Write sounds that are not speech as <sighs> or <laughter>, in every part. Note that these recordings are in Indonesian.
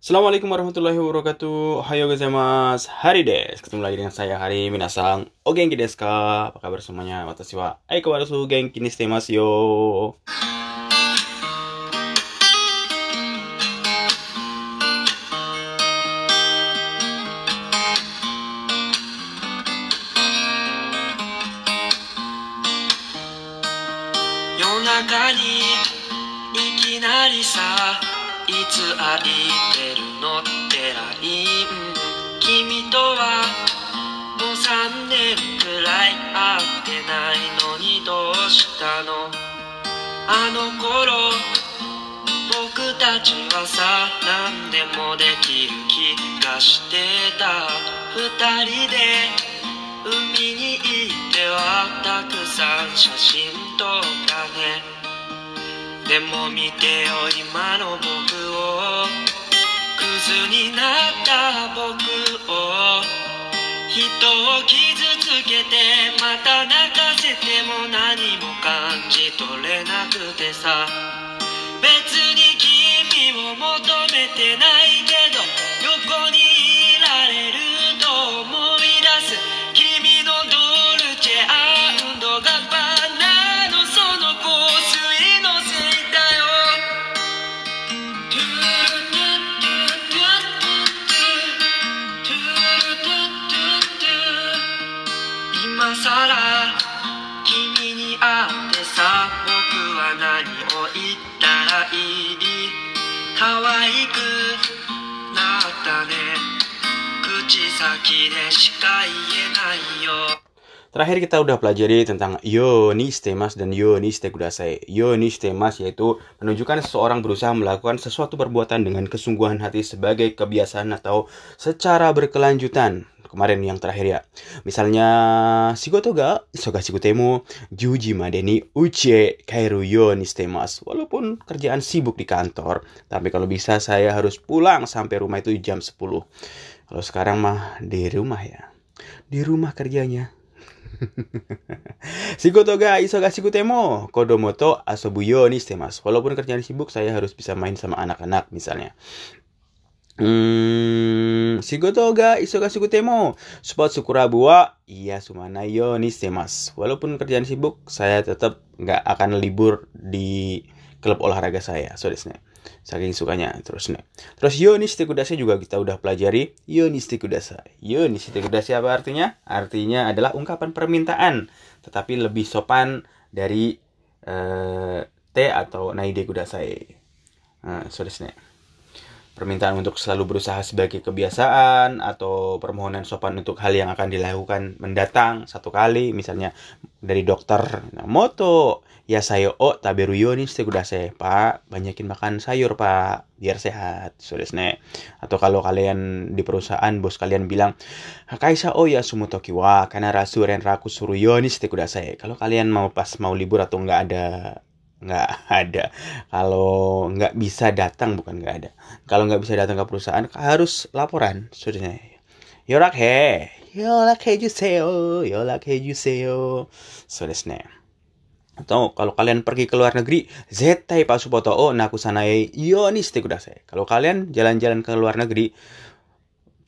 Assalamualaikum warahmatullahi wabarakatuh. Hayo gozaimasu. Hari des. Ketemu lagi dengan saya Hari Minasang. O genki desu ka? Apa kabar semuanya? Watashi wa aiko warasu genki ni shite masu yo. Yonaka ni ikinari sa つ空いてるのってライン君とはもう3年くらい会ってないのにどうしたの？あの頃僕たちはさ何でもできる気がしてた。二人で海に行ってはたくさん写真撮ったね。でも見てよ今の僕を。クズになった僕を。人を傷つけてまた泣かせても何も感じ取れなくてさ。別に君を求めてない Terakhir kita udah pelajari tentang yo ni stemas dan yo ni kudasai. Yo ni stemas yaitu menunjukkan seseorang berusaha melakukan sesuatu perbuatan dengan kesungguhan hati sebagai kebiasaan atau secara berkelanjutan. Kemarin yang terakhir ya. Misalnya shigoto ga isoga shigutemu juji madeni uche kairu yo ni stemas. Walaupun kerjaan sibuk di kantor, tapi kalau bisa saya harus pulang sampai rumah itu jam 10. Kalau sekarang mah di rumah ya. Di rumah kerjanya. <laughs> Shigoto ga isogashi mo kodomo to asobu yo ni shitemasu. Walaupun kerjaan sibuk, saya harus bisa main sama anak-anak misalnya. Hmm, shigoto ga isogashi mo sport sukurabu wa iya sumana yo ni shitemasu. Walaupun kerjaan sibuk, saya tetap nggak akan libur di klub olahraga saya. So desu saking sukanya terus nih. Terus yo shite kudasai juga kita udah pelajari. Yo shite kudasai. Yo shite kudasai apa artinya? Artinya adalah ungkapan permintaan. Tetapi lebih sopan dari uh, te atau naide kudasai. Nah, so permintaan untuk selalu berusaha sebagai kebiasaan atau permohonan sopan untuk hal yang akan dilakukan mendatang satu kali. Misalnya dari dokter nah, moto ya saya oh taberu yoni shite kudasai pak. Banyakin makan sayur pak biar sehat. Ne atau kalau kalian di perusahaan bos kalian bilang kaisa oh ya sumutoki wa karena rasuren raku suruh yoni shite kudasai kalau kalian mau pas mau libur atau nggak ada nggak ada. Kalau nggak bisa datang bukan nggak ada. Kalau nggak bisa datang ke perusahaan harus laporan sudah yorak he juseo. Yorak he juseo. Sudah atau kalau kalian pergi ke luar negeri zetai pasupoto o naku sanae yoni shite kudasai kalau kalian jalan-jalan ke luar negeri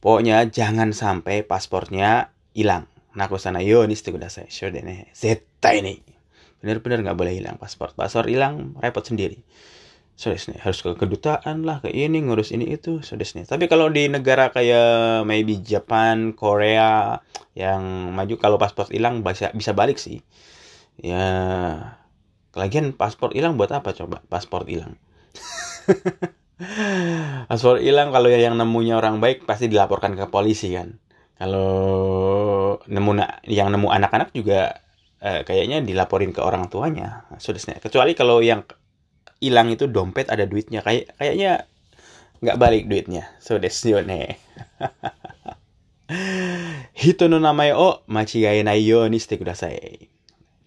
pokoknya jangan sampai paspornya hilang. Naku sana yoni shite kudasai sudah nih zetai nih benar-benar nggak boleh hilang paspor. Paspor hilang repot sendiri. Nih harus ke kedutaan lah ke ini ngurus ini itu nih tapi kalau di negara kayak maybe Jepang Korea yang maju kalau paspor hilang bisa bisa balik sih. Ya lagian paspor hilang buat apa coba? Paspor hilang. <laughs> Paspor hilang kalau yang nemunya orang baik pasti dilaporkan ke polisi kan. Kalau nemu yang nemu anak-anak juga eh, kayaknya dilaporin ke orang tuanya sudah kecuali kalau yang hilang itu dompet ada duitnya kayak kayaknya nggak balik duitnya sudah nih <laughs> Hito no namae o machigae nai yo ni shite kudasai.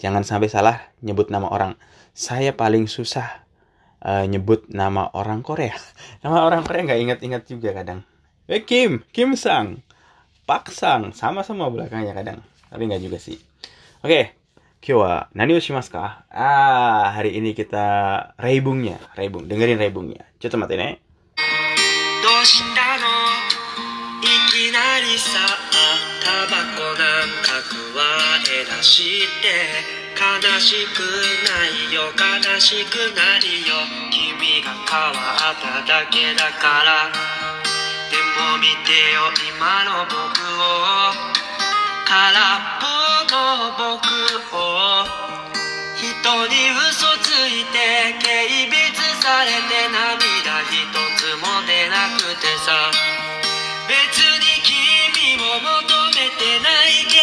Jangan sampai salah nyebut nama orang. Saya paling susah uh, nyebut nama orang Korea. <laughs> Nama orang Korea nggak ingat-ingat juga kadang. Eh Kim, Kim Sang, Pak Sang, sama-sama belakangnya kadang. Tapi nggak juga sih. Oke, okay, 今日は何をしますか?ああ、hari ini kita reibungnya, reibung. Dengerin どうしたの?いきなりさあ、タバコなんかくわえだして。悲しくないよ、悲しくないよ。君が変わっただけだから。でも見てよ、今の僕を。空っぽ僕を人に嘘ついて軽蔑されて涙一つも出なくてさ。別に君も求めてないけど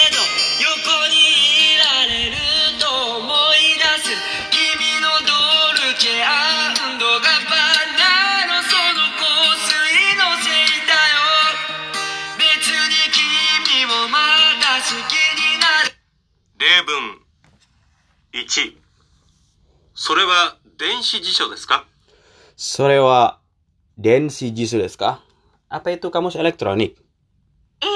子辞書ですか？それは、電子辞書ですか？アペトカモシエレクトロニク。ええ。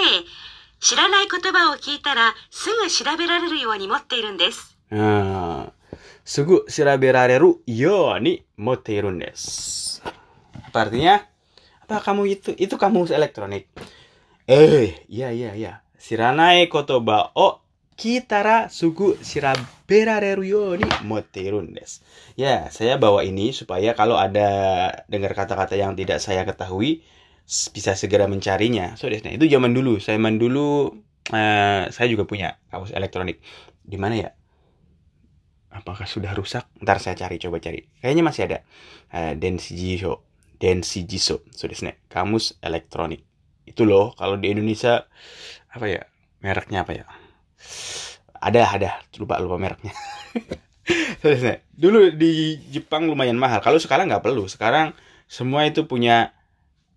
知らない言葉を聞いたら、すぐ調べられるように持っているんです。すぐ調べられるように持っているんです。パーティニア、アパト、カモシエレクトロニク。ええ、いやいやいや。知らない言葉を kitara sugu shiraberareru yo ni moteirun desu. Ya, saya bawa ini supaya kalau ada dengar kata-kata yang tidak saya ketahui bisa segera mencarinya. So, desu ne. itu zaman dulu. Zaman dulu eh, saya juga punya kamus elektronik. Di mana ya? apakah sudah rusak? Ntar saya cari, coba cari. Kayaknya masih ada. Uh, Densijiso. Densijiso. So, desu ne. Kamus elektronik. Itu loh, kalau di Indonesia, apa ya? Mereknya apa ya? Ada, ada. Lupa, lupa mereknya. <laughs> Dulu di Jepang lumayan mahal. Kalau sekarang nggak perlu. Sekarang semua itu punya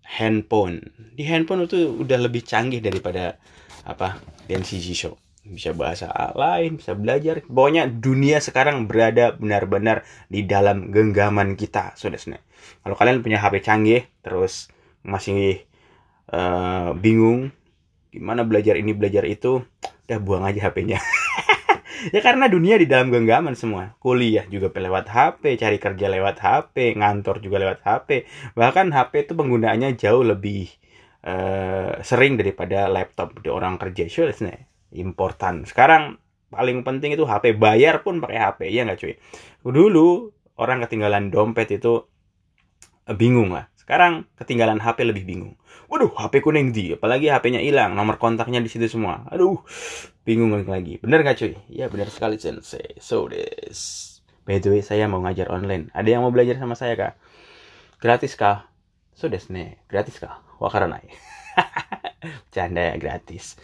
handphone. Di handphone itu udah lebih canggih daripada apa? Densijiso bisa bahasa lain, bisa belajar. Pokoknya dunia sekarang berada benar-benar di dalam genggaman kita, saudara. Kalau kalian punya HP canggih, terus masih eh, bingung gimana belajar ini belajar itu, udah buang aja HP-nya. <laughs> ya karena dunia di dalam genggaman semua. Kuliah juga lewat HP, cari kerja lewat HP, ngantor juga lewat HP. Bahkan HP itu penggunaannya jauh lebih eh, sering daripada laptop di orang kerja. Saudara important. Sekarang paling penting itu HP bayar pun pakai HP ya nggak cuy. Dulu orang ketinggalan dompet itu eh, bingung lah. Sekarang ketinggalan HP lebih bingung. Waduh, HP kuning di, apalagi HP-nya hilang, nomor kontaknya di situ semua. Aduh, bingung lagi. Bener nggak cuy? Ya bener sekali sensei. So this. By the way, saya mau ngajar online. Ada yang mau belajar sama saya kah? Gratis kah? So desu ne. Gratis kah? Wakaranai. <laughs> Canda ya gratis.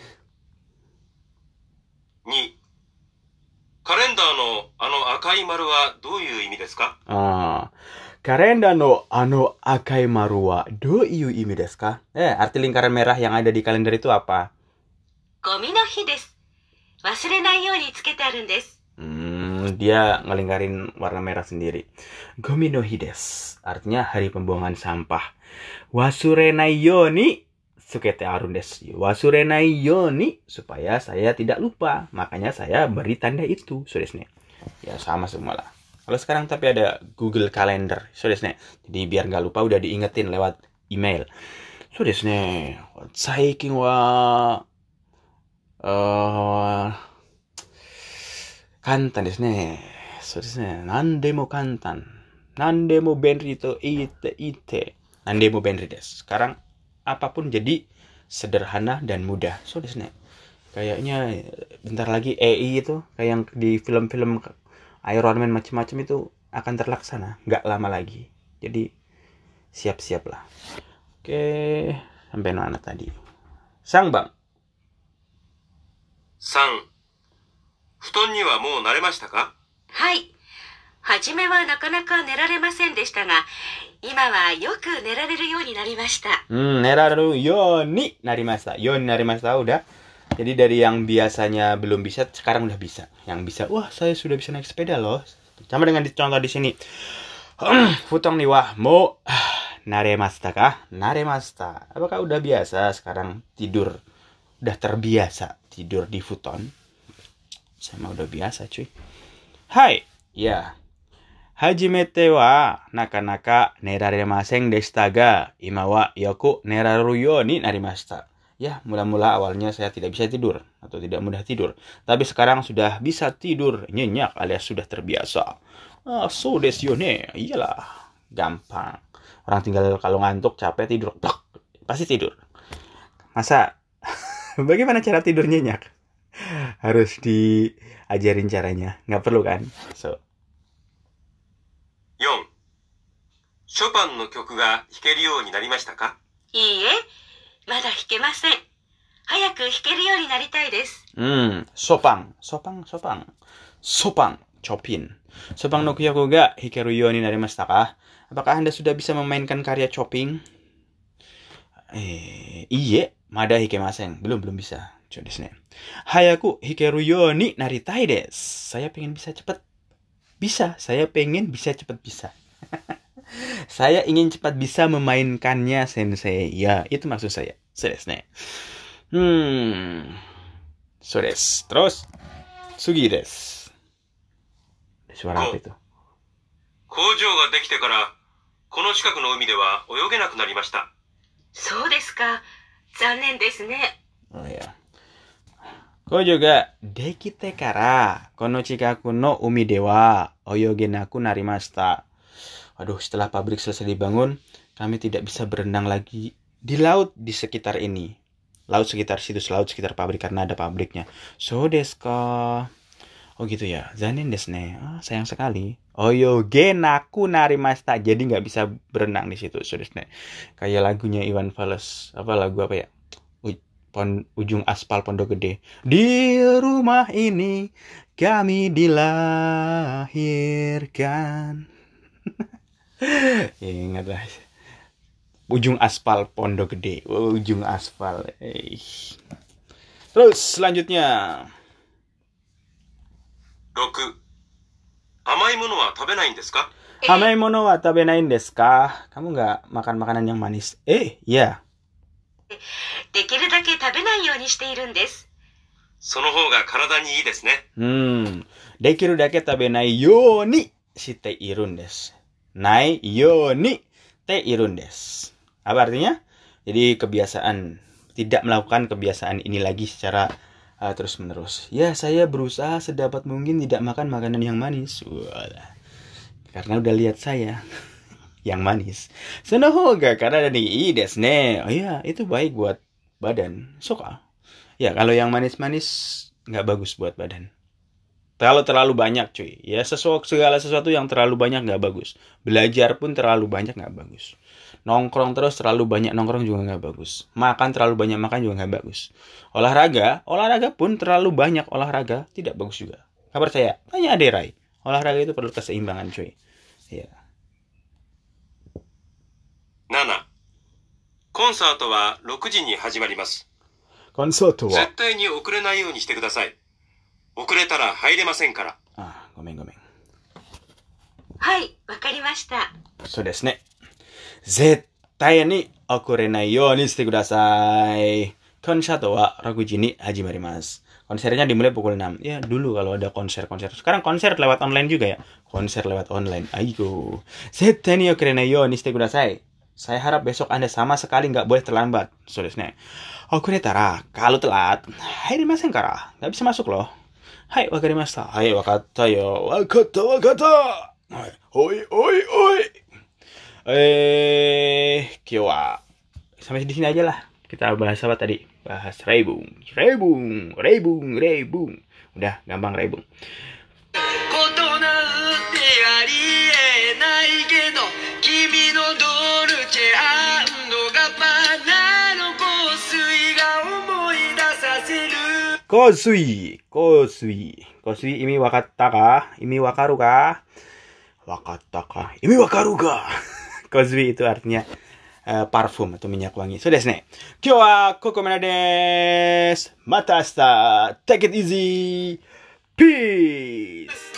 2カレンダーのあの赤い丸はどういう意味ですか Ah, kalenda no ano akai maru wa do iu imi desu ka? Eh, arti lingkaran merah yang ada di kalender itu apa? ゴミの日です。忘れないようにつけてあるんです。 Hmm, dia ngelingkarin warna merah sendiri. Gomi no hi desu. Artinya hari pembuangan sampah. Wasurenai yoni sukete arun desu. Wasurenai yoni supaya saya tidak lupa. Makanya saya beri tanda itu. So desu ne. Ya sama semua lah. Kalau sekarang tapi ada Google Calendar, so desne. Jadi biar nggak lupa udah diingetin lewat email. So desne. Saya wa uh, kantan desne. So desne. Nande mo kantan. Nande mo benri itu ite ite. Nande mo benri des. Sekarang apa pun jadi sederhana dan mudah. So desne. Kayaknya eh, bentar lagi EI itu kayak yang di film-film Iron Man macam-macam itu akan terlaksana. Nggak lama lagi. Jadi siap-siap lah. Oke, sampai mana tadi? Sang bang. 3布団にはもう慣れましたかはい。初めはなかなか寝られませんでしたが、今はよく寝られるようになりました。 Hmm, neraru yoni narimasa. Yoni narimasa udah. Jadi dari yang biasanya belum bisa sekarang udah bisa. Yang bisa, wah saya sudah bisa naik sepeda loh. Sama dengan contoh di sini. <clears throat> Futong ni wah mo <sighs> naremasta kah? Naremasta. Apakah udah biasa sekarang tidur? Udah terbiasa tidur di futon? Saya mah udah biasa cuy. Hai, ya. Hajimete wa nakanaka neraremasen deshita ga ima wa yoku neraru yo ni narimashita. Ya, mula-mula awalnya saya tidak bisa tidur atau tidak mudah tidur. Tapi sekarang sudah bisa tidur nyenyak alias sudah terbiasa. Ah, so desu yo ne. Iyalah, gampang. Orang tinggal kalau ngantuk, capek tidur, plak, pasti tidur. Masa <laughs> bagaimana cara tidur nyenyak? Harus diajarin caranya. Nggak perlu kan? So, 4ショパンの曲が弾けるようになりましたかいいえ、 まだ弾けません。早く弾けるようになりたいです。 Hmm, sopang, sopang, sopang, sopang, chopin. Sopang no kyoku ga hikaru yo ni narimashita ka? Apakah Anda sudah bisa memainkan karya chopping? Eh, iye, mada hikemasen. Belum, belum bisa. Coba desu ne. Hayaku hikaru yo ni naritai desu. Saya pengen bisa cepat. Bisa, saya pengen bisa cepat bisa. saya ingin cepat bisa memainkannya, sensei. Ya, itu maksud saya. So desu ne. Hmm. So desu. Terus, sugi desu. Suara apa itu? 工場ができてから、この近くの海では泳げなくなりました。そうですか。残念ですね。 Oh ya. Ko juga dekite kara kono chikaku no umi dewa oyogenaku narimashita. Waduh, setelah pabrik selesai dibangun, kami tidak bisa berenang lagi di laut di sekitar ini. Laut sekitar situs laut sekitar pabrik karena ada pabriknya. So desu ka? Oh gitu ya. Zanin desu ne. Ah, sayang sekali. Oyogenaku narimashita. Jadi nggak bisa berenang di situ. So desu ne. Kayak lagunya Iwan Fals. Apa lagu apa ya? pon, ujung aspal Pondok Gede. Di rumah ini kami dilahirkan. <laughs> <laughs> ya, ingatlah. Ujung aspal Pondok Gede. Ujung aspal. Eh. Terus selanjutnya. 6甘いものは食べないんですか Hamai mono wa tabenain desu ka? Kamu nggak makan makanan yang manis? Eh, ya. できるだけ食べないようにしているんです。その方が体にいいですね。 Hmm. Dekiru dake tabenai yo ni shite irun desu. Nai yo ni te irun desu. Apa artinya? Jadi kebiasaan tidak melakukan kebiasaan ini lagi secara uh, terus menerus. Ya, saya berusaha sedapat mungkin tidak makan makanan yang manis. Walah. Karena udah lihat saya <laughs> yang manis. Sonohoga karena ni ii desu ne. Oh iya, itu baik buat badan. Suka. Ya, kalau yang manis-manis nggak bagus buat badan Kalau terlalu banyak cuy. Ya sesuatu segala sesuatu yang terlalu banyak nggak bagus. Belajar pun terlalu banyak nggak bagus. Nongkrong terus terlalu banyak nongkrong juga nggak bagus. Makan terlalu banyak makan juga nggak bagus. Olahraga, olahraga pun terlalu banyak olahraga tidak bagus juga. Kabar saya, tanya Ade Rai. Olahraga itu perlu keseimbangan cuy. Ya. 7コンサートは6時に始まります。 Konsoto 絶対に遅れないようにしてください。 遅れたら入れませんから。 Ah, gomen gomen. はい、わかりました。 So desu ne. Zettai ni okurenai yo ni shite kudasai. Konsato wa raguji ni hajimarimasu. Konsernya dimulai pukul 6. Ya, dulu kalau ada konser-konser. Sekarang konser lewat online juga ya. Konser lewat online. Ayo. Zettai ni okurenai yo ni shite kudasai. Saya harap besok Anda sama sekali nggak boleh terlambat. So desu ne. Okuretara, kalau telat, hairimasen kara. Nggak bisa masuk loh. はい、わかりました。はい、わかったよ。わかった、わかった。はい、おい、おい、おい。えー、今日は、サメシディナイジャラ。キタバサバタリ。バスレイブン。レイブン。レイブン。レイブン。ブンだ、頑張んレイブン。ことなんてありえないけど、君のどう Kosui, kosui. Kosui imi wakatta ka? Imi wakaru ka? Wakatta ka? Imi wakaru ka? <laughs> Kosui itu artinya eh, parfum atau minyak wangi. So desu ne. Kyo wa koko mana desu. Mata asta. Take it easy. Peace.